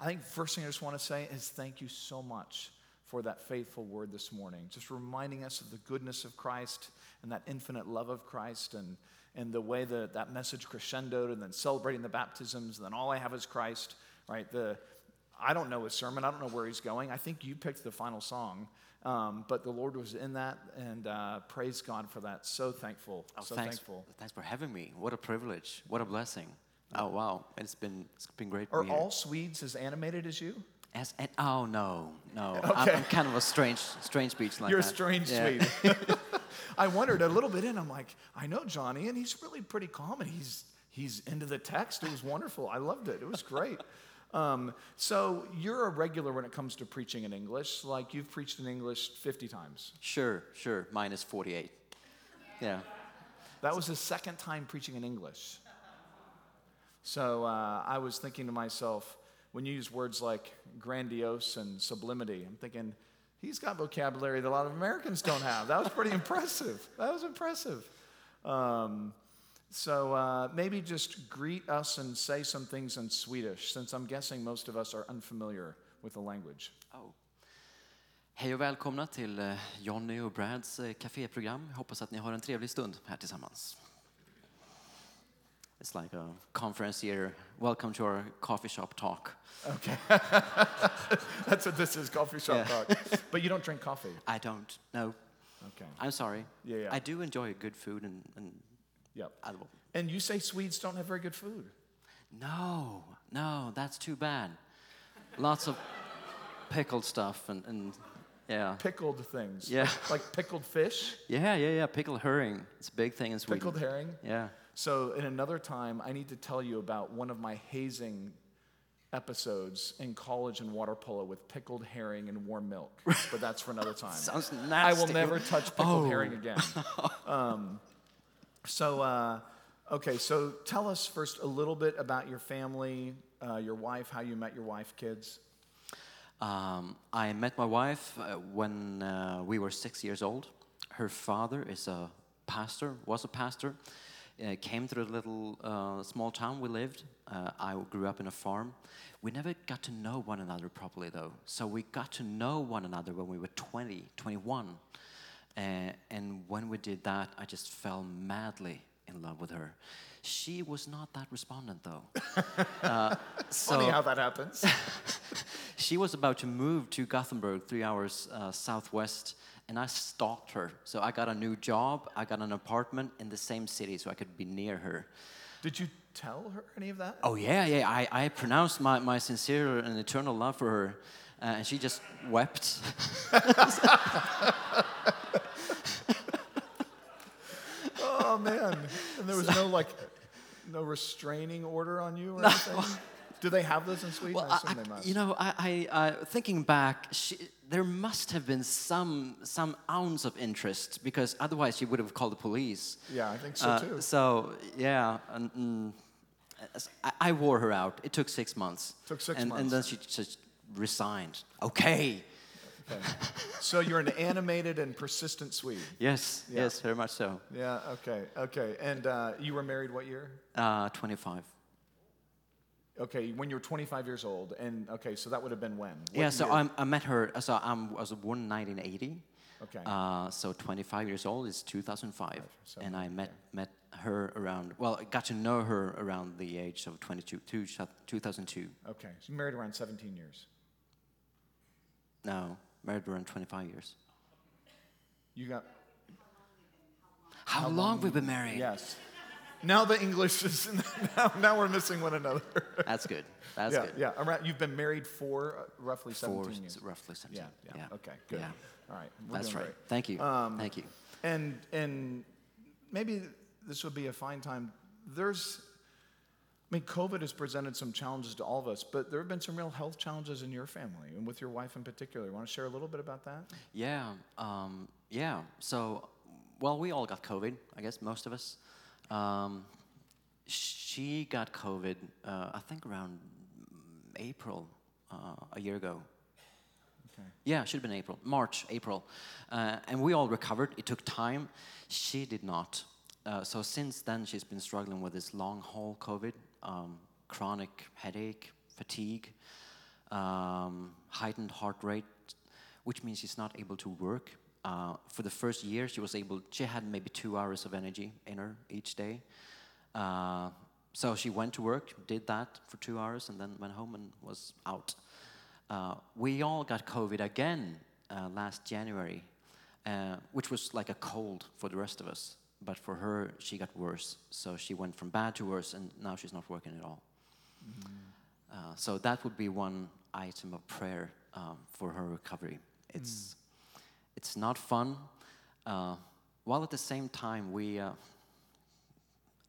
I think first thing I just want to say is thank you so much for that faithful word this morning, just reminding us of the goodness of Christ and that infinite love of Christ and, and the way that that message crescendoed and then celebrating the baptisms and then all I have is Christ, right? The, I don't know his sermon. I don't know where he's going. I think you picked the final song, um, but the Lord was in that, and uh, praise God for that. So thankful. Oh, so thanks, thankful. thanks for having me. What a privilege. What a blessing. Oh, wow. It's been, it's been great Are all Swedes as animated as you? As, and, oh, no, no. I'm, I'm kind of a strange, strange beach like You're a strange Yeah. Swede. I wondered a little bit and I'm like, I know Johnny, and he's really pretty calm, and he's he's into the text. It was wonderful. I loved it. It was great. Um, so you're a regular when it comes to preaching in English. Like you've preached in English 50 times. Sure, sure. Minus 48. Yeah. That was his second time preaching in English. So uh, I was thinking to myself, when you use words like grandiose and sublimity, I'm thinking, he's got vocabulary that a lot of Americans don't have. That was pretty impressive. That was impressive. Um, so uh, maybe just greet us and say some things in Swedish, since I'm guessing most of us are unfamiliar with the language. Oh. Hej och välkomna till eh, Jonny och Brads eh, kaféprogram. Jag hoppas att ni har en trevlig stund här tillsammans. It's like a conference here. Welcome to our coffee shop talk. Okay. That's what this is coffee shop Yeah. talk. But you don't drink coffee. I don't No. Okay. I'm sorry. Yeah, yeah. I do enjoy good food and, and Yep. I will- And you say Swedes don't have very good food. no, no, that's too bad. Lots of pickled stuff and, and yeah. Pickled things. Yeah. Like pickled fish, Yeah, yeah, yeah. Pickled herring. It's a big thing in Sweden. pickled herring. Yeah. So, in another time, I need to tell you about one of my hazing episodes in college and water polo with pickled herring and warm milk. But that's for another time. Sounds nasty. I will never touch pickled Oh. herring again. Um, so, uh, okay, so tell us first a little bit about your family, uh, your wife, how you met your wife, kids. Um, I met my wife uh, when uh, we were six years old. Her father is a pastor, was a pastor. Uh, came to the little uh, small town we lived. Uh, I grew up in a farm. We never got to know one another properly, though. So we got to know one another when we were 20, 21. Uh, and when we did that, I just fell madly in love with her. She was not that respondent, though. Uh, so Funny how that happens. she was about to move to Gothenburg, three hours uh, southwest, and I stalked her. So I got a new job, I got an apartment in the same city so I could be near her. Did you tell her any of that? Oh, yeah, yeah, I, I pronounced my, my sincere and eternal love for her, uh, and she just wept. Oh man! And there was no like, no restraining order on you or anything. Do they have those in Sweden? Well, I I, they must. you know, I, I, uh, thinking back, she, there must have been some some ounce of interest because otherwise she would have called the police. yeah, I think so Uh, too. So yeah, and, mm, I, I wore her out. It took six months. Took six and, And then she just resigned. Okay. Okay. so you're an animated and persistent Swede. Yes. Yeah. Yes. Very much so. Yeah. Okay. Okay. And uh, you were married what year? Uh, Twenty-five. Okay, when you were 25 years old, and okay, so that would have been when? What yeah. So? I'm, I met her. So I'm, I was born in 1980. Okay. Uh, so 25 years old is 2005, so and I met met her around. Well, I got to know her around the age of 22, 2002. okay, so you married around 17 years. No, married around 25 years. You got How, long, we've been married? yes. Now the English is now, now we're missing one another. That's good. That's yeah, good. yeah. Around, you've been married for uh, roughly 17 For years. roughly 17. Yeah, yeah. Okay, good. Yeah. All right. we're That's right. great. Thank you. Um, Thank you. And and maybe this would be a fine time. There's, I mean, COVID has presented some challenges to all of us, but there have been some real health challenges in your family and with your wife in particular. You want to share a little bit about that? Yeah. Um, yeah. So, well, we all got COVID. I guess most of us. Um, she got COVID. Uh, I think around April uh, a year ago. Okay. Yeah, should have been April, March, April. Uh, and we all recovered. It took time. She did not. Uh, so since then, she's been struggling with this long haul COVID, um, chronic headache, fatigue. um, heightened heart rate, which means she's not able to work. Uh, for the first year, she was able. She had maybe two hours of energy in her each day. Uh, so she went to work, did that for two hours, and then went home and was out. Uh, we all got COVID again uh, last January, uh, which was like a cold for the rest of us. But for her, she got worse. So she went from bad to worse, and now she's not working at all. Uh, so that would be one item of prayer um, for her recovery. It's it's not fun, uh, while at the same time we uh,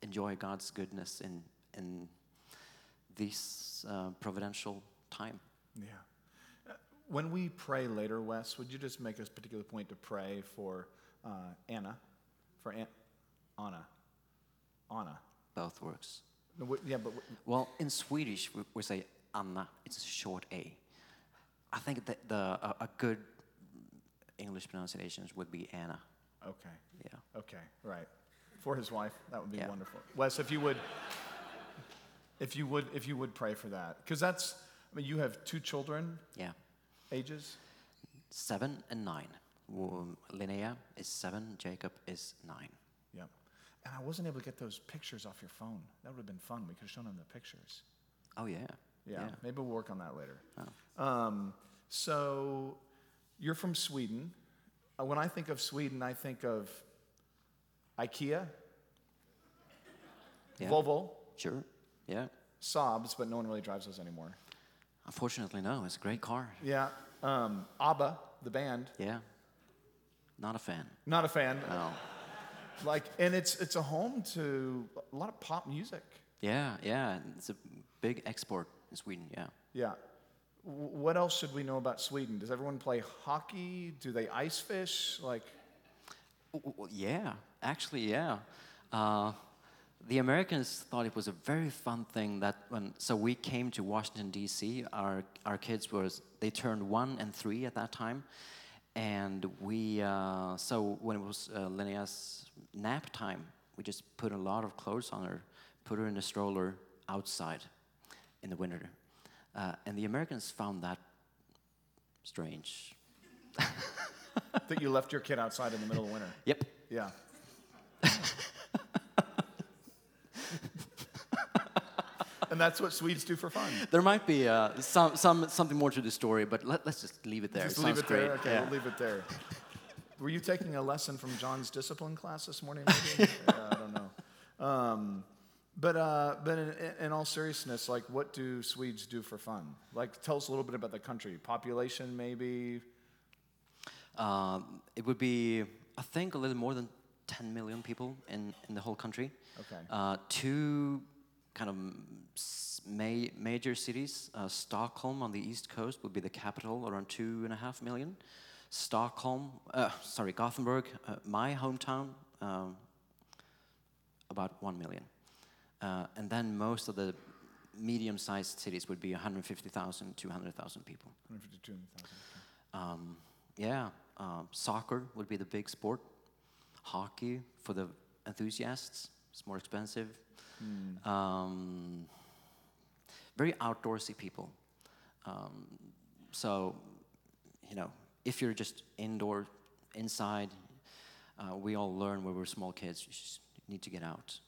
enjoy God's goodness in in this uh, providential time. Yeah. Uh, When we pray later, Wes, would you just make a particular point to pray for uh, Anna, for An- Anna, Anna? Both works. No, what- Yeah, but what- Well, in Swedish we, we say Anna. It's a short A. I think that the a, a good English pronunciations would be Anna. okay, Yeah. okay, right. For his wife, that would be Yeah. wonderful. Wes, if you would, if you would, if you would pray for that, because that's. I mean, you have two children, Yeah. ages. Seven and nine. Wo- Linnea is seven. Jacob is nine. Yep. And I wasn't able to get those pictures off your phone. That would have been fun. We could have shown them the pictures. Oh yeah. Yeah, maybe we'll work on that later. Oh. Um, so, you're from Sweden. Uh, when I think of Sweden, I think of IKEA, Yeah. Volvo, Sure. Yeah. Saabs, but no one really drives those anymore. Unfortunately, no. It's a great car. Yeah, um, ABBA, the band. Yeah. Not a fan. Not a fan. No. Like, and it's it's a home to a lot of pop music. Yeah. Yeah. It's a big export in Sweden. Yeah. Yeah. What else should we know about Sweden? Does everyone play hockey? Do they ice fish? Like, Yeah, actually, yeah. Uh, the Americans thought it was a very fun thing that when so we came to Washington D.C. Our our kids were they turned one and three at that time, and we uh, so when it was uh, Linnea's nap time, we just put a lot of clothes on her, put her in a stroller outside in the winter, uh, and the Americans found that strange. that you left your kid outside in the middle of winter? Yep. Yeah. and that's what Swedes do for fun. There might be uh, some, some, something more to the story, but let, us just leave it there. Just it leave it there. great. Okay, yeah. we'll leave it there. Were you taking a lesson from John's discipline class this morning? Maybe? yeah, I don't know. Um, but uh, but in, in all seriousness, like, what do Swedes do for fun? Like, tell us a little bit about the country. Population, maybe. Um, it would be, I think, a little more than 10 million people in, in the whole country. Okay. Uh, two kind of ma- major cities. Uh, Stockholm on the east coast would be the capital, around two and a half million. Stockholm, uh, sorry, Gothenburg, uh, my hometown, um, about one million. Uh, and then most of the medium-sized cities would be 150,000, 200,000 people. 152,000. Um, yeah, uh, soccer would be the big sport. Hockey for the enthusiasts. It's more expensive. Um, very outdoorsy people. Um, so, you know, if you're just indoor, inside, uh, we all learn when we're small kids. You just need to get out,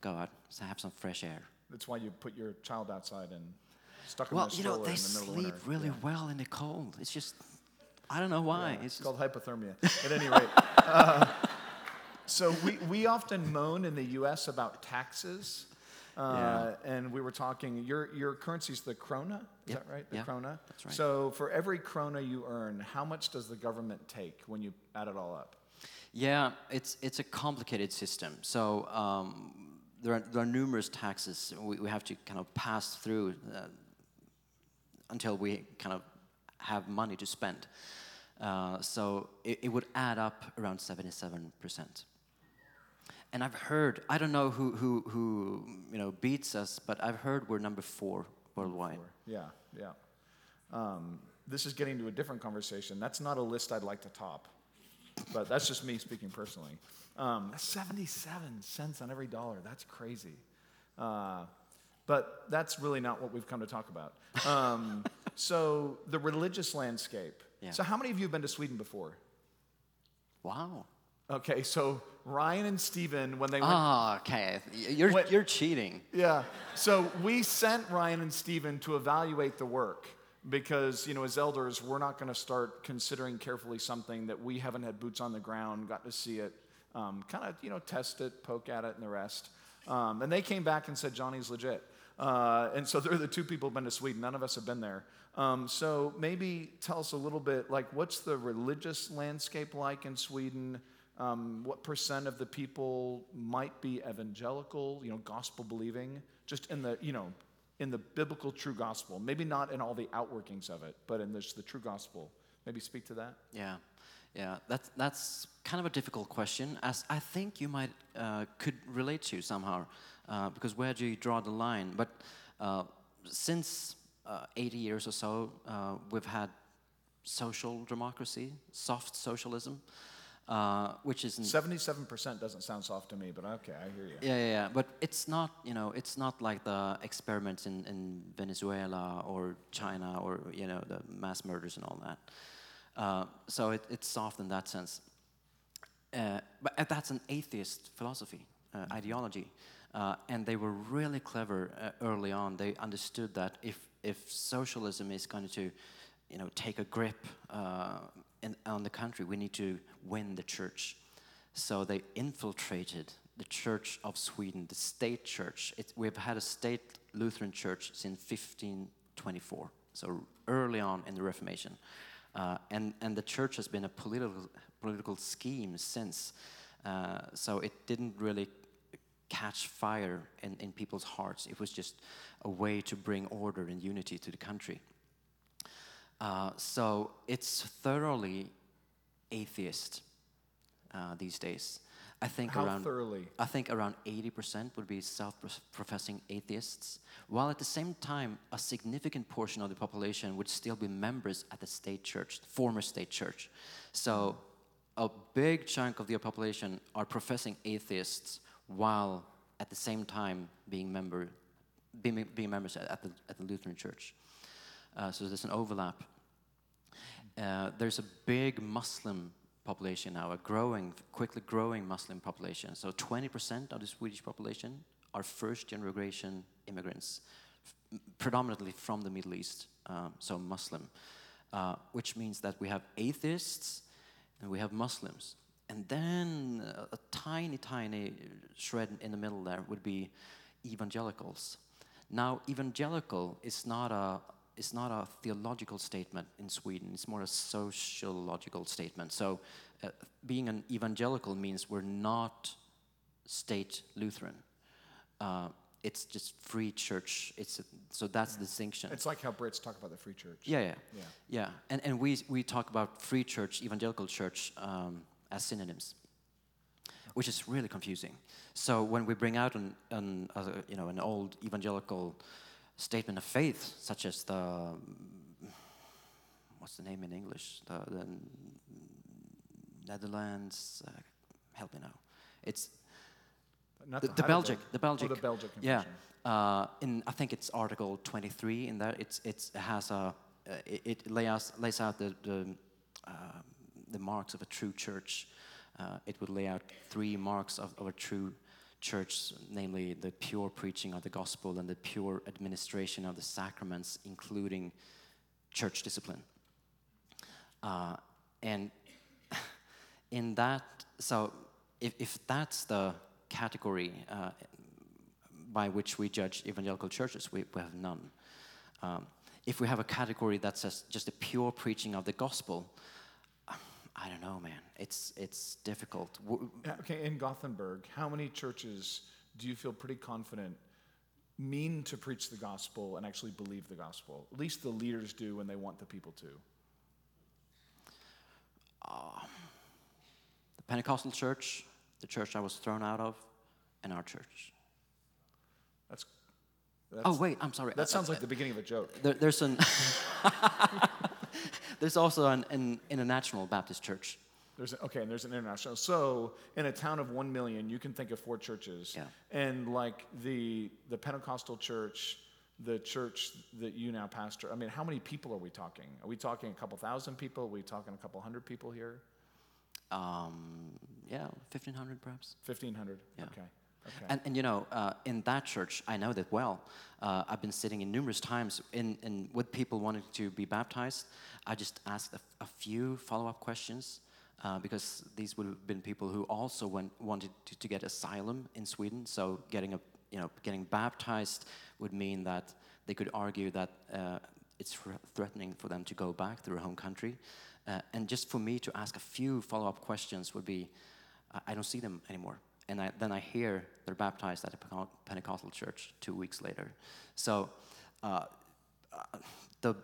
go out, so have some fresh air. That's why you put your child outside and stuck him Well, in a you know, they in the sleep really Yeah. well in the cold. It's just, I don't know why. Yeah, It's it's called hypothermia. At any rate, uh, so we, we often moan in the U.S. about taxes, uh, and we were talking. Your your currency's the krona, is Yep, that right? The yeah, krona. that's right. So for every krona you earn, how much does the government take when you add it all up? Yeah, it's it's a complicated system. So um, there are there are numerous taxes we, we have to kind of pass through uh, until we kind of have money to spend. Uh, so it, it would add up around seventy-seven percent. And I've heard I don't know who who who you know beats us, but I've heard we're number four worldwide. Or- Yeah, yeah. Um, this is getting to a different conversation. That's not a list I'd like to top, but that's just me speaking personally. Um, 77 cents on every dollar. That's crazy. Uh, but that's really not what we've come to talk about. Um, So the religious landscape. Yeah. So how many of you have been to Sweden before? Wow. Okay, so Ryan and Steven, when they went Ah, okay. You're, you're cheating. Yeah. So we sent Ryan and Steven to evaluate the work because, you know, as elders, we're not going to start considering carefully something that we haven't had boots on the ground, got to see it, um, kind of, you know, test it, poke at it, and the rest. Um, and they came back and said, Johnny's legit. Uh, and so they're the two people who've been to Sweden. None of us have been there. Um, so maybe tell us a little bit, like, what's the religious landscape like in Sweden? Um, what percent of the people might be evangelical, you know, gospel believing, just in the, you know, in the biblical true gospel. Maybe not in all the outworkings of it, but in this, the true gospel. Maybe speak to that. Yeah, yeah. That's that's kind of a difficult question, as I think you might uh, could relate to somehow, uh, because where do you draw the line? But uh, since uh, 80 years or so, uh, we've had social democracy, soft socialism, uh, which is 77% doesn't sound soft to me, but okay, I hear you. Yeah, yeah, yeah. But it's not, you know, it's not like the experiments in, in Venezuela or China or, you know, the mass murders and all that. Uh, so it, it's soft in that sense. Uh, but uh, that's an atheist philosophy, uh, ideology. Uh, and they were really clever uh, early on. They understood that if, if socialism is going to, you know, take a grip uh, in, on the country, we need to win the church. So they infiltrated the Church of Sweden, the state church. It, we've had a state Lutheran church since 1524, so early on in the Reformation. Uh, and, and the church has been a political, political scheme since. Uh, so it didn't really catch fire in, in people's hearts. It was just a way to bring order and unity to the country. Uh, so it's thoroughly atheist uh, these days. I think How around thoroughly? I think around 80% would be self-professing atheists, while at the same time a significant portion of the population would still be members at the state church, former state church. So a big chunk of the population are professing atheists while at the same time being member being, being members at the, at the Lutheran church. Uh, so there's an overlap. Uh, there's a big Muslim population now, a growing, quickly growing Muslim population. So 20% of the Swedish population are first generation immigrants, predominantly from the Middle East, uh, so Muslim, uh, which means that we have atheists and we have Muslims. And then a, a tiny, tiny shred in the middle there would be evangelicals. Now, evangelical is not a is not a theological statement in Sweden. It's more a sociological statement. So, uh, being an evangelical means we're not state Lutheran. Uh, it's just free church. It's a, so that's the distinction. It's like how Brits talk about the free church. Yeah, yeah, Yeah. yeah. And and we we talk about free church, evangelical church um, as synonyms, which is really confusing. So when we bring out an, an uh, you know an old evangelical statement of faith, such as the what's the name in English? The, the Netherlands. Uh, help me now. It's Not the, the Belgic, the Belgic, Oh, the Belgic yeah. Uh, in I think it's Article 23 in there. It's it's it has a uh, it, it lays lays out the the, uh, the marks of a true church. Uh, it would lay out three marks of, of a true church, namely the pure preaching of the gospel and the pure administration of the sacraments, including church discipline. Uh, and in that, so if, if that's the category uh, by which we judge evangelical churches, we, we have none. Um, if we have a category that says just the pure preaching of the gospel, I don't know, man. It's it's difficult. Okay, in Gothenburg, how many churches do you feel pretty confident mean to preach the gospel and actually believe the gospel? At least the leaders do when they want the people to. Um, the Pentecostal church, the church I was thrown out of, and our church. That's, oh, that's Oh wait, I'm sorry. that uh, sounds like uh, the beginning of a joke. There, there's an. there's also an, an international Baptist church. There's okay, and there's an international. So in a town of one million, you can think of four churches, Yeah. and like the the Pentecostal church the church that you now pastor? I mean, how many people are we talking? Are we talking a couple thousand people? Are we talking a couple hundred people here? Um, yeah, 1,500 perhaps. 1,500? Yeah. Okay. Okay. And, and you know, uh, in that church, I know that well. Uh, I've been sitting in numerous times in, in with people wanting to be baptized. I just asked a, a few follow-up questions uh, because these would have been people who also went, wanted to, to get asylum in Sweden. So getting a you know getting baptized would mean that they could argue that uh, it's threatening for them to go back to their home country. Uh, and just for me to ask a few follow-up questions would be, I don't see them anymore and I, then I hear they're baptized at a Pentecostal church two weeks later. So uh, uh, the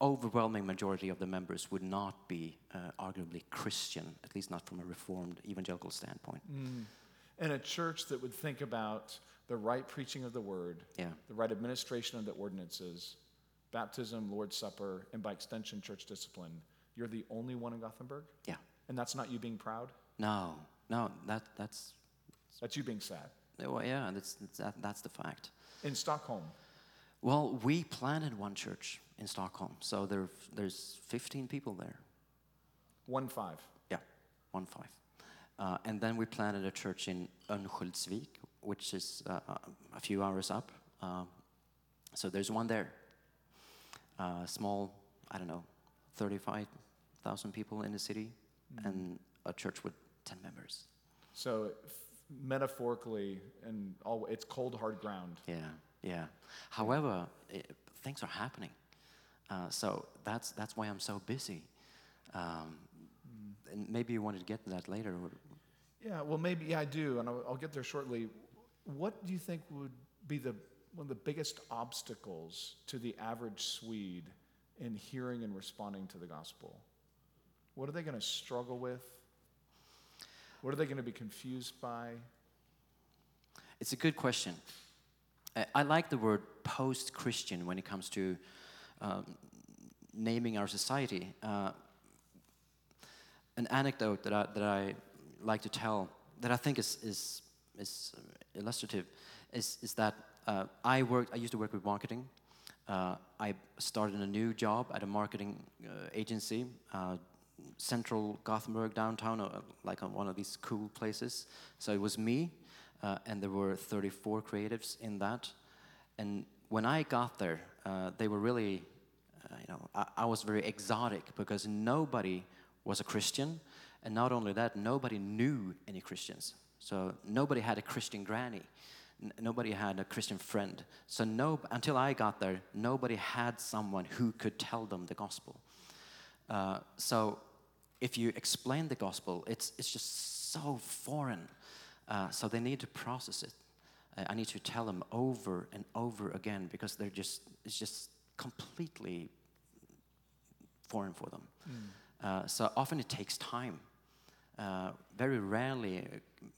overwhelming majority of the members would not be uh, arguably Christian, at least not from a Reformed evangelical standpoint. Mm. And a church that would think about the right preaching of the word, yeah. the right administration of the ordinances, baptism, Lord's Supper, and by extension, church discipline. You're the only one in Gothenburg? Yeah. And that's not you being proud? No, no, that, that's. That's you being sad. Well, yeah, that's, that, that's the fact. In Stockholm? Well, we planted one church in Stockholm, so there, there's 15 people there. One five? Yeah, one five. Uh, and then we planted a church in Örnsköldsvik, which is uh, a few hours up. Uh, so there's one there. Uh, small, I don't know, 35,000 people in the city, mm-hmm. and a church with 10 members. So, metaphorically, and all, it's cold, hard ground. Yeah, yeah. However, it, things are happening. Uh, so that's, that's why I'm so busy. Um, and maybe you wanted to get to that later. Yeah, well, maybe yeah, I do, and I'll, I'll get there shortly. What do you think would be the one of the biggest obstacles to the average Swede in hearing and responding to the gospel? What are they going to struggle with? What are they going to be confused by? It's a good question. I like the word post Christian when it comes to um, naming our society. Uh, an anecdote that I, that I like to tell that I think is, is, is illustrative is, is that uh, I, worked, I used to work with marketing. Uh, I started a new job at a marketing uh, agency uh, central Gothenburg downtown, uh, like on one of these cool places. So it was me, uh, and there were 34 creatives in that. And when I got there, uh, they were really, uh, you know, I, I, was very exotic because nobody was a Christian, and not only that, nobody knew any Christians. So nobody had a Christian granny. N nobody had a Christian friend. So no, until I got there, nobody had someone who could tell them the gospel. Uh, so if you explain the gospel, it's, it's just so foreign. Uh, so they need to process it. Uh, I need to tell them over and over again because they're just, it's just completely foreign for them. Mm. Uh, so often it takes time. Uh, very rarely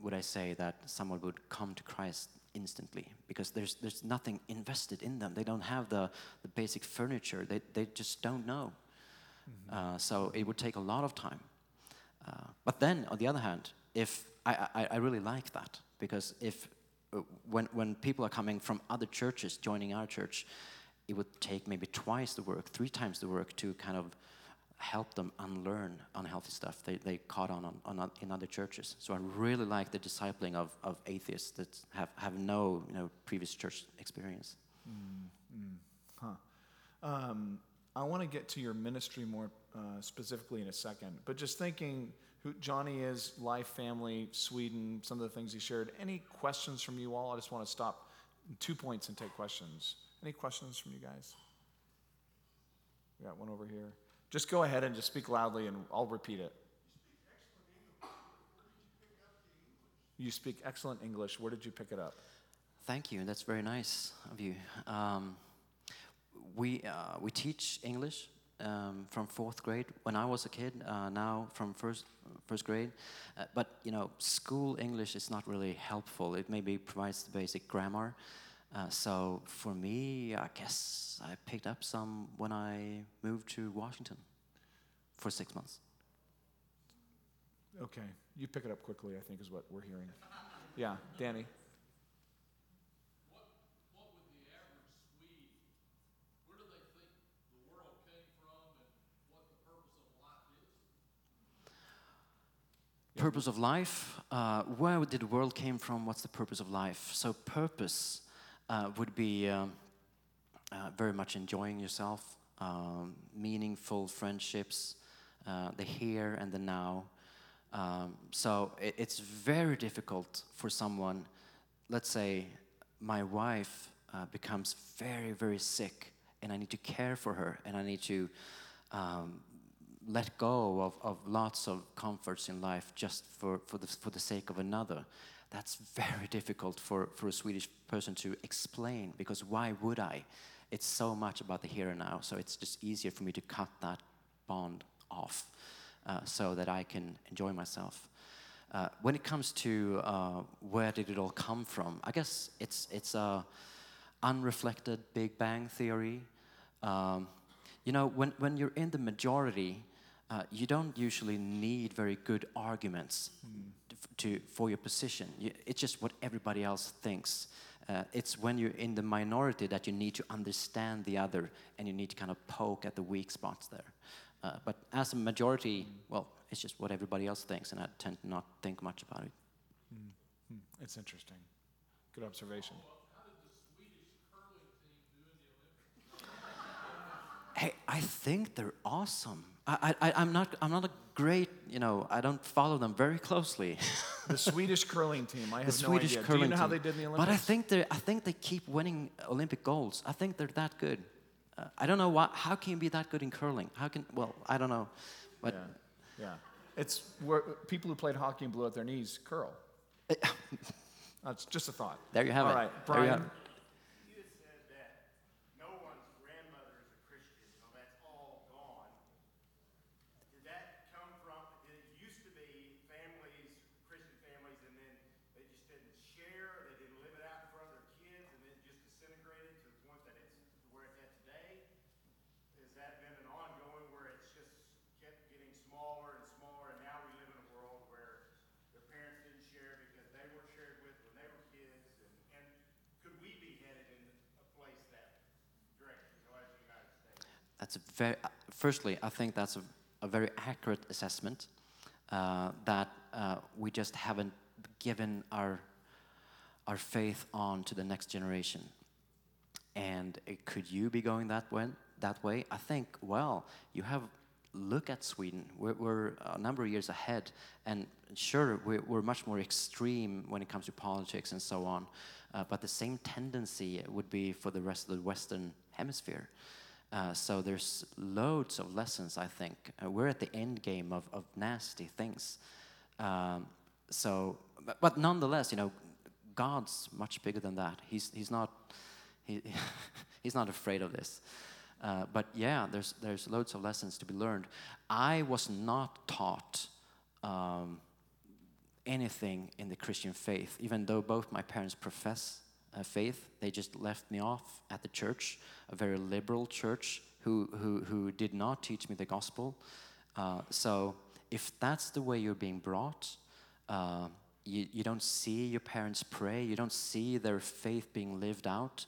would I say that someone would come to Christ instantly because there's, there's nothing invested in them. They don't have the, the basic furniture, they, they just don't know. Mm-hmm. So it would take a lot of time. Uh, but then, on the other hand, if I, I, I really like that because if uh, when, when people are coming from other churches joining our church, it would take maybe twice the work, three times the work to kind of help them unlearn unhealthy stuff they, they caught on, on, on in other churches. So I really like the discipling of, of atheists that have, have no you know, previous church experience. Mm, mm, huh. Um, I want to get to your ministry more uh, specifically in a second, but just thinking who Johnny is, life, family, Sweden, some of the things he shared. Any questions from you all? I just want to stop two points and take questions. Any questions from you guys? We got one over here. Just go ahead and just speak loudly and I'll repeat it. You speak excellent English. Where did you pick it up? Thank you. That's very nice of you. Um, we, uh, we teach English um, from fourth grade when I was a kid, uh, now from first, first grade. Uh, but, you know, school English is not really helpful. It maybe provides the basic grammar. Uh, so for me, I guess I picked up some when I moved to Washington for six months. Okay, you pick it up quickly, I think is what we're hearing. Yeah, Danny. Purpose of life. Uh, where did the world came from? What's the purpose of life? So purpose uh, would be um, uh, very much enjoying yourself, um, meaningful friendships, uh, the here and the now. Um, so it, it's very difficult for someone. Let's say my wife uh, becomes very, very sick, and I need to care for her, and I need to um, let go of, of lots of comforts in life just for, for, the, for the sake of another. That's very difficult for, for a Swedish person to explain because why would I? It's so much about the here and now, so it's just easier for me to cut that bond off uh, so that I can enjoy myself. Uh, when it comes to uh, where did it all come from, I guess it's, it's a unreflected Big Bang theory. Um, you know, when, when you're in the majority, uh, you don't usually need very good arguments mm. to, for your position. You, it's just what everybody else thinks. Uh, it's when you're in the minority that you need to understand the other and you need to kind of poke at the weak spots there. Uh, but as a majority, mm. well, it's just what everybody else thinks, and I tend to not think much about it. Mm. It's interesting. Good observation. Hey, I think they're awesome. I, I, I'm not, I'm not a great, you know, I don't follow them very closely. the Swedish curling team. I have the Swedish no idea. Curling Do you know team. how they did in the Olympics? But I think they, I think they keep winning Olympic golds. I think they're that good. Uh, I don't know why. How can you be that good in curling? How can? Well, I don't know, but yeah, yeah. It's where people who played hockey and blew out their knees curl. That's just a thought. There you have All it. All right, Brian. That's very, firstly, I think that's a, a very accurate assessment uh, that uh, we just haven't given our, our faith on to the next generation. And could you be going that way? That way, I think. Well, you have look at Sweden. We're, we're, a number of years ahead, and sure, we're, we're, much more extreme when it comes to politics and so on. Uh, but the same tendency would be for the rest of the Western Hemisphere. Uh, so there's loads of lessons, I think. Uh, we're at the end game of, of nasty things. Um, so, but, but, nonetheless, you know, God's much bigger than that. He's, he's, not, he, he's not afraid of this. Uh, but yeah, there's, there's loads of lessons to be learned. I was not taught um, anything in the Christian faith, even though both my parents profess uh, faith. They just left me off at the church, a very liberal church who, who, who did not teach me the gospel. Uh, so if that's the way you're being brought, uh, you, you don't see your parents pray, you don't see their faith being lived out,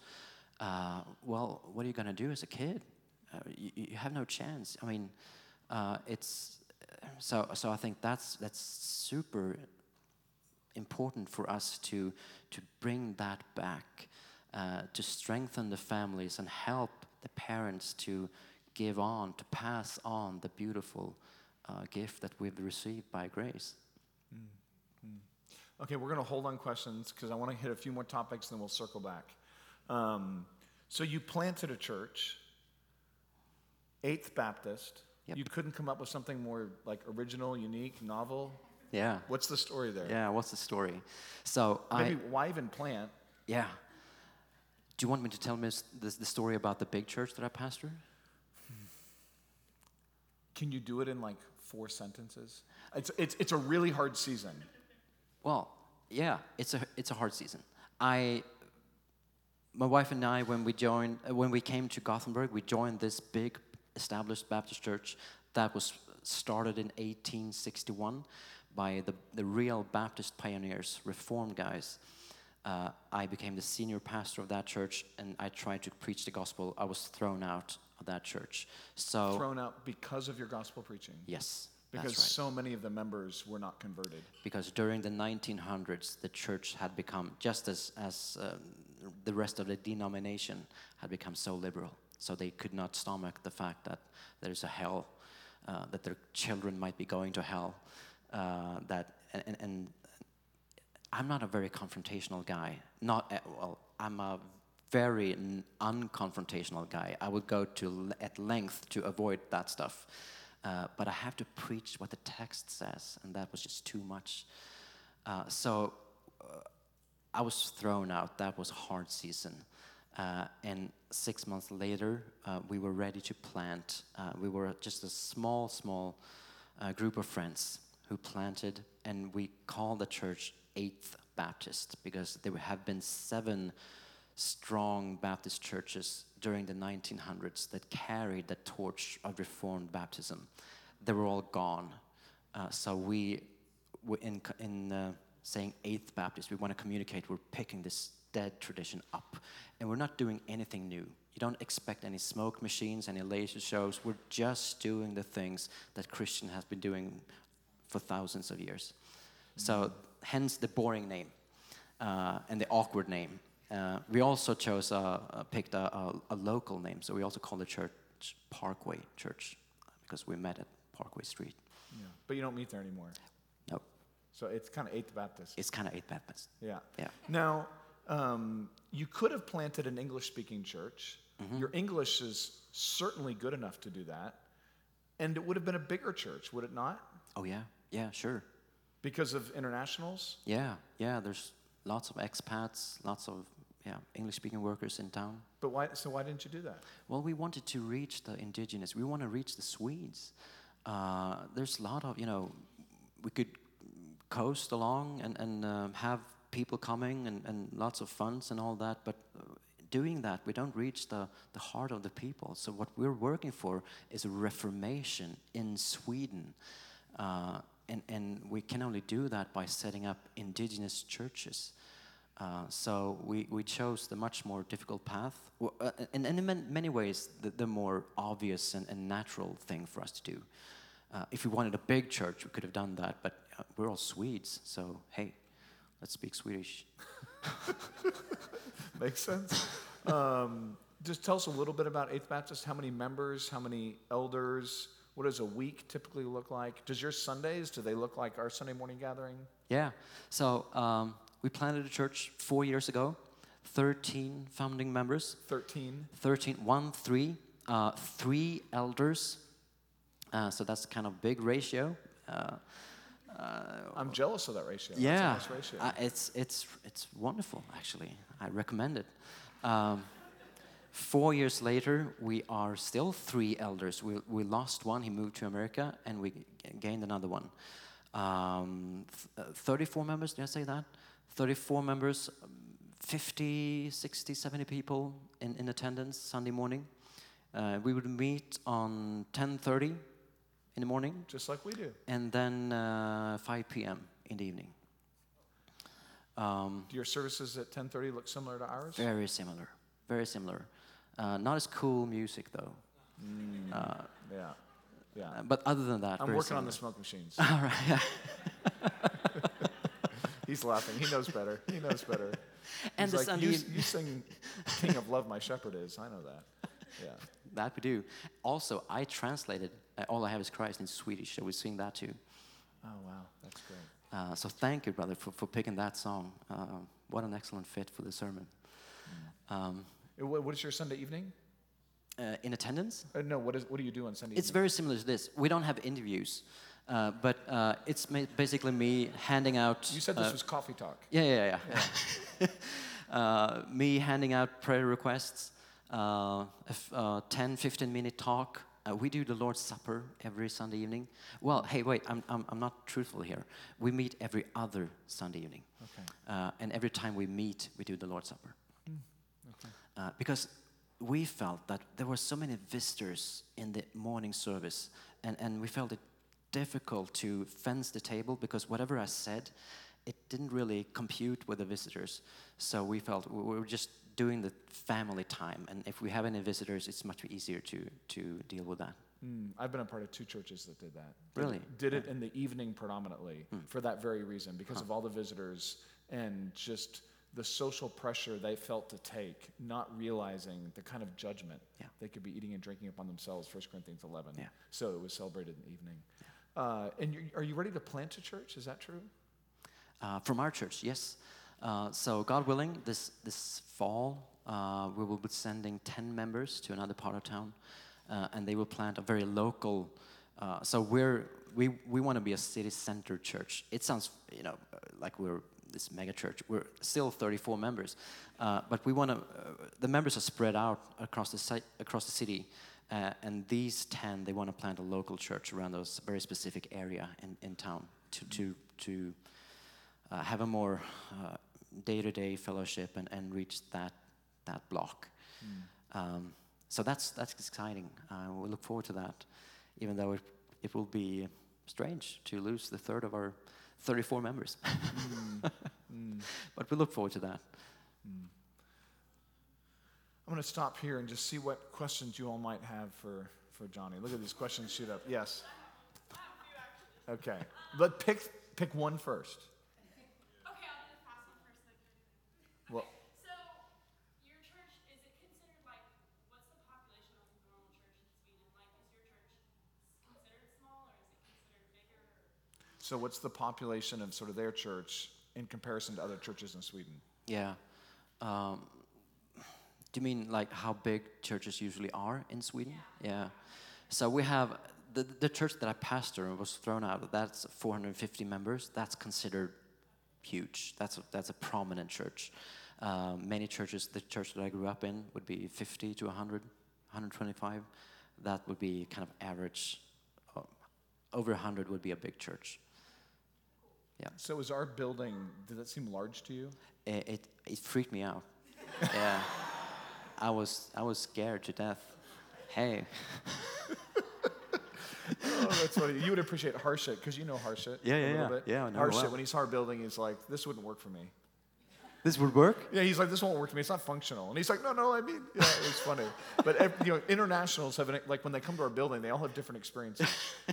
uh, well, what are you going to do as a kid? Uh, you, you, have no chance. I mean, uh, it's so. So I think that's that's super important for us to, to bring that back, uh, to strengthen the families and help the parents to give on, to pass on the beautiful uh, gift that we've received by grace. Mm-hmm. Okay, we're going to hold on questions because I want to hit a few more topics, and then we'll circle back. Um, so you planted a church, Eighth Baptist. Yep. You couldn't come up with something more like original, unique, novel. Yeah. What's the story there? Yeah, what's the story? So Maybe I, why even plant? Yeah. Do you want me to tell me the, the story about the big church that I pastor? Can you do it in like four sentences? It's, it's, it's a really hard season. Well, yeah, it's a, it's a hard season. I, my wife and I, when we joined, when we came to Gothenburg, we joined this big established Baptist church that was started in 1861 by the, the real Baptist pioneers, Reform guys. Uh, I became the senior pastor of that church, and I tried to preach the gospel. I was thrown out of that church. So thrown out because of your gospel preaching. Yes, Because right. so many of the members were not converted. because during the 1900s the church had become just as, as um, the rest of the denomination had become so liberal so they could not stomach the fact that there's a hell uh, that their children might be going to hell uh, that and, and, i'm not a very confrontational guy not at, well i'm a very unconfrontational guy i would go to at length to avoid that stuff uh, but I have to preach what the text says, and that was just too much. Uh, so uh, I was thrown out. That was a hard season. Uh, and six months later, uh, we were ready to plant. Uh, we were just a small, small uh, group of friends who planted, and we call the church Eighth Baptist because there have been seven strong Baptist churches during the 1900s that carried the torch of Reformed baptism. They were all gone. Uh, so we, in, in uh, saying Eighth Baptist, we want to communicate we're picking this dead tradition up. And we're not doing anything new. You don't expect any smoke machines, any laser shows. We're just doing the things that Christian has been doing for thousands of years. So hence the boring name uh, and the awkward name. Uh, we also chose a, uh, picked a, a, a, local name, so we also call the church Parkway Church because we met at Parkway Street. Yeah. But you don't meet there anymore. No, So it's kind of Eighth Baptist. it's kind of Eighth Baptist. Yeah. Yeah. Now, um, you could have planted an English speaking church. Mm-hmm. Your English is certainly good enough to do that. And it would have been a bigger church, would it not? Oh yeah, yeah, sure. Because of internationals? Yeah, yeah. There's lots of expats, lots of yeah English-speaking workers in town. But why, so why didn't you do that? Well, we wanted to reach the indigenous. We want to reach the Swedes. Uh, there's a lot of, you know, we could coast along and, and um, have people coming and, and lots of funds and all that, but uh, doing that, we don't reach the, the heart of the people. So, what we're working for is a reformation in Sweden. Uh, and, and we can only do that by setting up indigenous churches. Uh, so we, we chose the much more difficult path, uh, and, and in many ways, the, the more obvious and, and natural thing for us to do. Uh, if we wanted a big church, we could have done that, but uh, we're all Swedes, so hey, let's speak Swedish. Makes sense. um, just tell us a little bit about Eighth Baptist. How many members? How many elders? What does a week typically look like? Does your Sundays, do they look like our Sunday morning gathering? Yeah, so um, we planted a church four years ago, 13 founding members, 13. 13, one, three, uh, three elders. Uh, so that's kind of big ratio. Uh, I'm jealous of that ratio. yeah, nice ratio. uh, it's it's it's wonderful. Actually, I recommend it. Um, four years later, we are still three elders. We we lost one; he moved to America, and we gained another one. Um, th- uh, 34 members. Did I say that? 34 members. um, 50, 60, 70 people in, in attendance Sunday morning. Uh, we would meet on 10:30 in the morning Just like we do. and then uh, 5 p.m. in the evening. Um, Do your services at 10:30 look similar to ours? very similar, very similar. Uh, not as cool music though. Uh, Yeah. Yeah. uh, but other than that, I'm working on the smoke machines. All right. He's laughing. He knows better. He knows better. And He's like, you, you sing King of Love, My Shepherd is. I know that. Yeah. that we do. Also, I translated uh, "All I Have Is Christ" in Swedish, so we sing that too. Oh, wow. That's great. Uh, so thank you, brother, for, for picking that song. Uh, what an excellent fit for the sermon. Um, Uh, wha- What is your Sunday evening? uh, in attendance, Uh, no, what, is, what do you do on Sunday It's evening? very similar to this. We don't have interviews, uh, but uh, it's basically me handing out. You said this uh, was coffee talk. Yeah, yeah, yeah. uh, me handing out prayer requests, uh, a f- uh, 10, 15 minute talk. Uh, we do the Lord's Supper every Sunday evening. Well, hey, wait, I'm, I'm, I'm not truthful here. We meet every other Sunday evening. Okay. Uh, and every time we meet, we do the Lord's Supper. Uh, because we felt that there were so many visitors in the morning service, and, and we felt it difficult to fence the table because whatever I said, it didn't really compute with the visitors. So we felt we were just doing the family time, and if we have any visitors, it's much easier to, to deal with that. Mm, I've been a part of two churches that did that. Did- Really? Did it in the evening predominantly for that very reason, because of all the visitors and just the social pressure they felt to take, not realizing the kind of judgment Yeah. they could be eating and drinking upon themselves, 1 Corinthians 11. Yeah. So it was celebrated in the evening. Uh, and are you ready to plant a church? Is that true? Uh, from our church, yes. Uh, so, God willing, this, this fall, uh, we will be sending 10 members to another part of town, uh, and they will plant a very local. Uh, so, we're, we, we want to be a city center church. It sounds, you know, like we're this mega church. We're still 34 members, uh, but we want to, uh, the members are spread out across the, site, across the city. Uh, and these 10, they want to plant a local church around those very specific area in, in town to, to, to uh, have a more day-to-day fellowship and, and reach that that block. Um, so that's that's exciting. Uh, we look forward to that, even though it, it will be strange to lose the third of our 34 members. Mm. Mm. but we look forward to that. Mm. I'm going to stop here and just see what questions you all might have for, for Johnny. Look at these questions shoot up. Yes. Okay. But pick, pick one first. Okay, I'll do the fast one first. Then. Well, So, your church is it considered like what's the population of a normal church in Sweden? Like, is your church considered small or is it considered bigger? Or? So what's the population of sort of their church in comparison to other churches in Sweden? Yeah. Um, do you mean like how big churches usually are in Sweden? Yeah. So we have the, the church that I pastor was thrown out. That's 450 members. That's considered huge. That's a, that's a prominent church. Um, many churches, the church that I grew up in, would be 50 to 100, 125. That would be kind of average. Uh, over 100 would be a big church. So is our building, did that seem large to you? It, it, it freaked me out. yeah. I was, I was scared to death. Hey. Oh, that's funny. You would appreciate Harshit because you know Harshit. Yeah, a yeah, little yeah. Bit. Yeah, Harshit, well. when he saw our building, he's like, this wouldn't work for me. This would work? Yeah, he's like, this won't work for me. It's not functional. And he's like, no, no, I mean, yeah, it was funny. But you know, internationals have an, like when they come to our building, they all have different experiences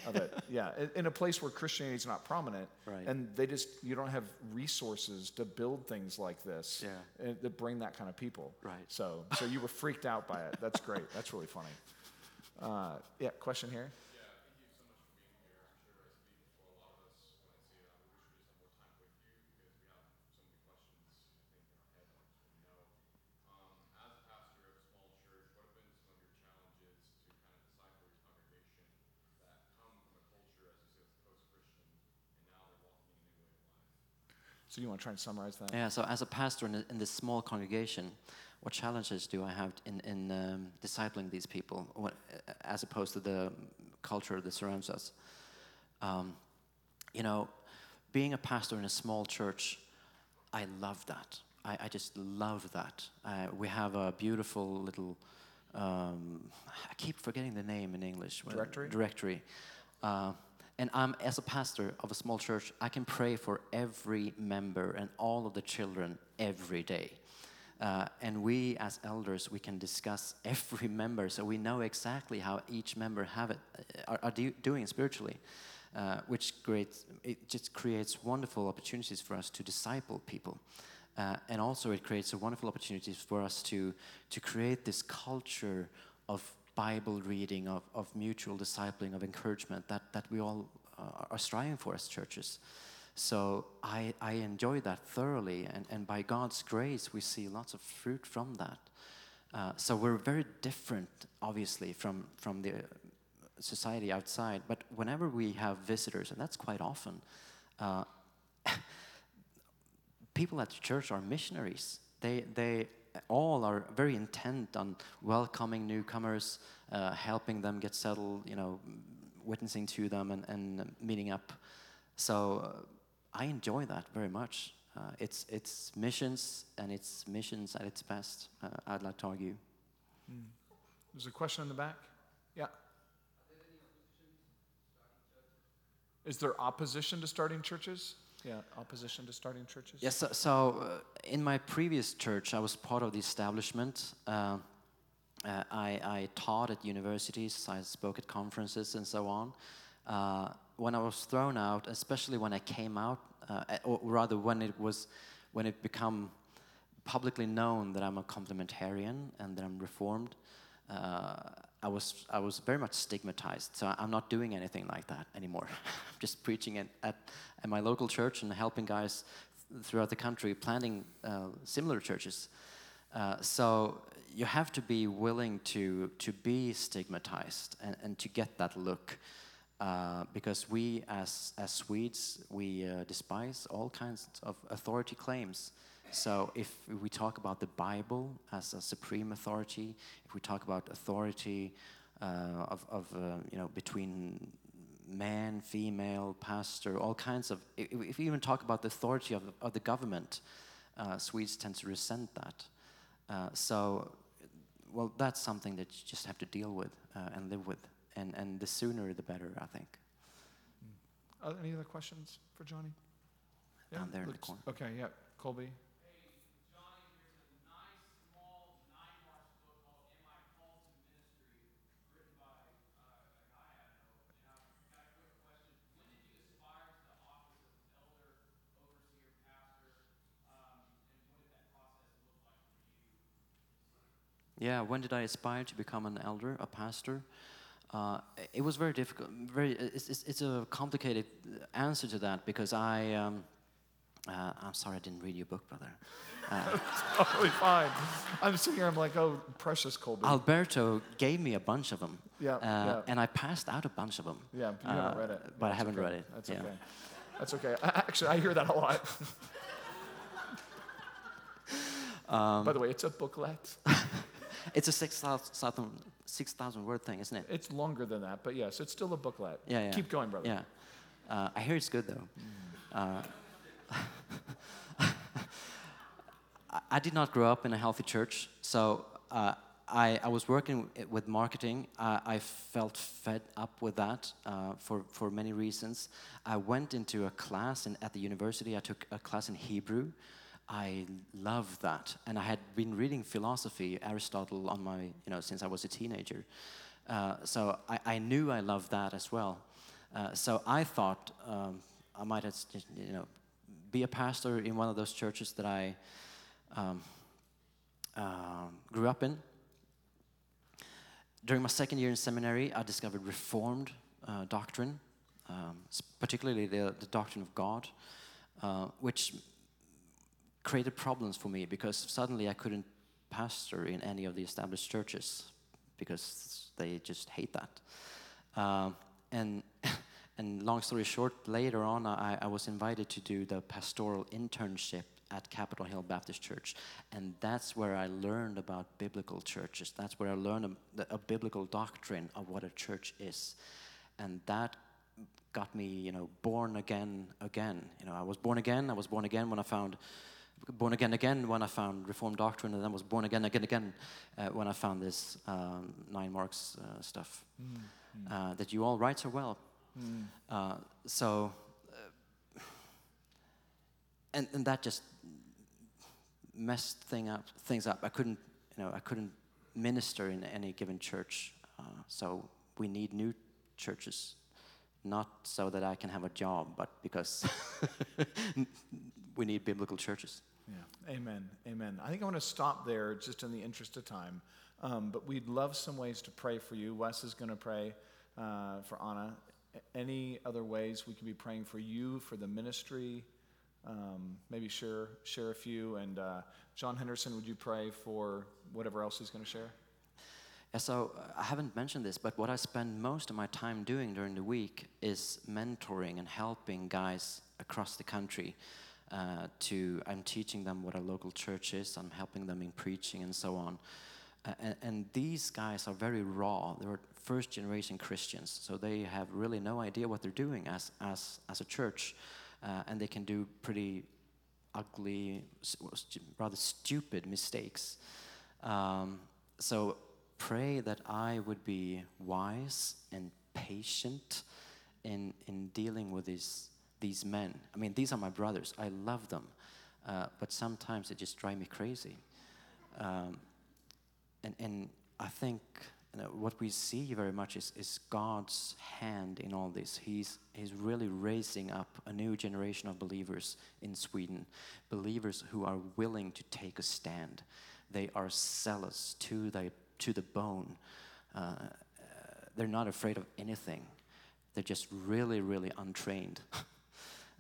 of it. Yeah, in- a place where Christianity is not prominent, Right. and they just you don't have resources to build things like this Yeah. that bring that kind of people. Right. So, so you were freaked out by it. That's great. That's really funny. Uh, yeah, question here. So you want to try and summarize that? Yeah, so as a pastor in, a, in this small congregation, what challenges do I have in, in um, discipling these people what, as opposed to the culture that surrounds us? Um, you know, being a pastor in a small church, I love that. I, I just love that. Uh, we have a beautiful little, um, I keep forgetting the name in English. Directory? Directory. Uh, and I'm, as a pastor of a small church, I can pray for every member and all of the children every day. Uh, and we, as elders, we can discuss every member, so we know exactly how each member have it, are, are do, doing spiritually, uh, which creates it just creates wonderful opportunities for us to disciple people, uh, and also it creates a wonderful opportunities for us to to create this culture of Bible reading, of, of mutual discipling, of encouragement that, that we all uh, are striving for as churches. So I, I enjoy that thoroughly, and, and by God's grace, we see lots of fruit from that. Uh, so we're very different, obviously, from, from the society outside. But whenever we have visitors, and that's quite often, uh, people at the church are missionaries. They, they all are very intent on welcoming newcomers, uh, helping them get settled, you know, witnessing to them and, and meeting up. So uh, I enjoy that very much. Uh, it's, it's missions, and it's missions at its best, uh, I'd like to argue. There's a question in the back. Yeah. Is there opposition to starting churches? Yeah, opposition to starting churches. Yes, so, so uh, in my previous church, I was part of the establishment, uh, Uh, I, I taught at universities, I spoke at conferences, and so on. Uh, when I was thrown out, especially when I came out, uh, or rather when it was, when it became publicly known that I'm a complementarian and that I'm reformed, uh, I was I was very much stigmatized. So I'm not doing anything like that anymore. I'm just preaching at, at, at my local church and helping guys th- throughout the country planting uh, similar churches. Uh, so you have to be willing to to be stigmatized and, and to get that look. Uh, because we, as, as Swedes, we uh, despise all kinds of authority claims. So if we talk about the Bible as a supreme authority, if we talk about authority uh, of, of uh, you know, between man, female, pastor, all kinds of, if, if we even talk about the authority of, of the government, uh, Swedes tend to resent that. Uh, so, well, that's something that you just have to deal with uh, and live with. And, and the sooner, the better, I think. Uh, any other questions for Johnny? Down there in the corner. Okay, yeah, Colby. Yeah, when did I aspire to become an elder, a pastor? Uh, it was very difficult. Very, it's, it's, it's a complicated answer to that because I. Um, uh, I'm sorry, I didn't read your book, brother. Uh, Totally fine. I'm sitting here, I'm like, oh, precious Colby. Alberto gave me a bunch of them, Yeah, uh, yeah. and I passed out a bunch of them. yeah, but you haven't uh, read it. but I haven't okay. read it, That's yeah. okay. That's okay. I, actually, I hear that a lot. Um, By the way, it's a booklet. It's a 6,000 6,000 word thing, isn't it? It's longer than that, but yes, it's still a booklet. Yeah, yeah. Keep going, brother. Yeah. Uh, I hear it's good though. Uh, I- I did not grow up in a healthy church, so uh, I, I was working with marketing. Uh, I felt fed up with that uh, for, for many reasons. I went into a class in, at the university. I took a class in Hebrew. I love that, and I had been reading philosophy, Aristotle, on my you know since I was a teenager. Uh, so I, I knew I loved that as well. Uh, so I thought um, I might have, you know, be a pastor in one of those churches that I um, um, grew up in. During my second year in seminary, I discovered Reformed uh, doctrine, um, particularly the, the doctrine of God, uh, which created problems for me because suddenly I couldn't pastor in any of the established churches because they just hate that. Um, and and long story short, later on, I, I was invited to do the pastoral internship at Capitol Hill Baptist Church, and that's where I learned about biblical churches. That's where I learned a, a biblical doctrine of what a church is, and that got me, you know, born again again. You know, I was born again. I was born again when I found born again again when I found Reformed doctrine, and then was born again again again uh, when I found this um, nine marks uh, stuff uh, that you all write so well. Uh, so, uh, and and that just messed thing up things up. I couldn't, you know, I couldn't minister in any given church. Uh, so we need new churches, not so that I can have a job, but because we need biblical churches. Yeah. Amen. Amen. I think I want to stop there just in the interest of time. Um, but we'd love some ways to pray for you. Wes is going to pray uh, for Anna. Any other ways we can be praying for you, for the ministry? Um, maybe share, share a few. And uh, John Henderson, would you pray for whatever else he's going to share? Yeah, so uh, I haven't mentioned this, but what I spend most of my time doing during the week is mentoring and helping guys across the country. Uh, to I'm teaching them what a local church is. I'm helping them in preaching and so on. Uh, and, and these guys are very raw. They're first generation Christians, so they have really no idea what they're doing as as as a church, uh, and they can do pretty ugly, rather stupid mistakes. Um, so pray that I would be wise and patient in in dealing with these these men. I mean, these are my brothers. I love them, uh, but sometimes they just drive me crazy. Um, and and I think you know, what we see very much is, is God's hand in all this. He's, he's really raising up a new generation of believers in Sweden, believers who are willing to take a stand. They are zealous to the, to the bone. Uh, they're not afraid of anything. They're just really, really untrained.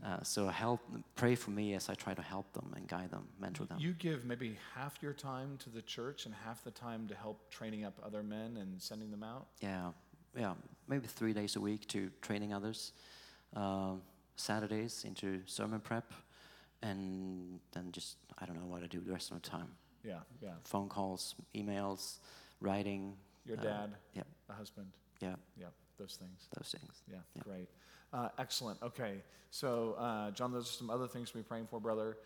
uh, so help, pray for me as I try to help them and guide them, mentor them. You give maybe half your time to the church and half the time to help training up other men and sending them out. Yeah, yeah, maybe three days a week to training others. Uh, Saturdays into sermon prep, and then just I don't know what I do the rest of the time. Yeah, yeah. Phone calls, emails, writing. Your uh, dad, yeah, a husband. yeah, Yeah, those things. those things. Yeah, Yeah. great. Uh, excellent. Okay, so uh, John, those are some other things to be praying for, brother.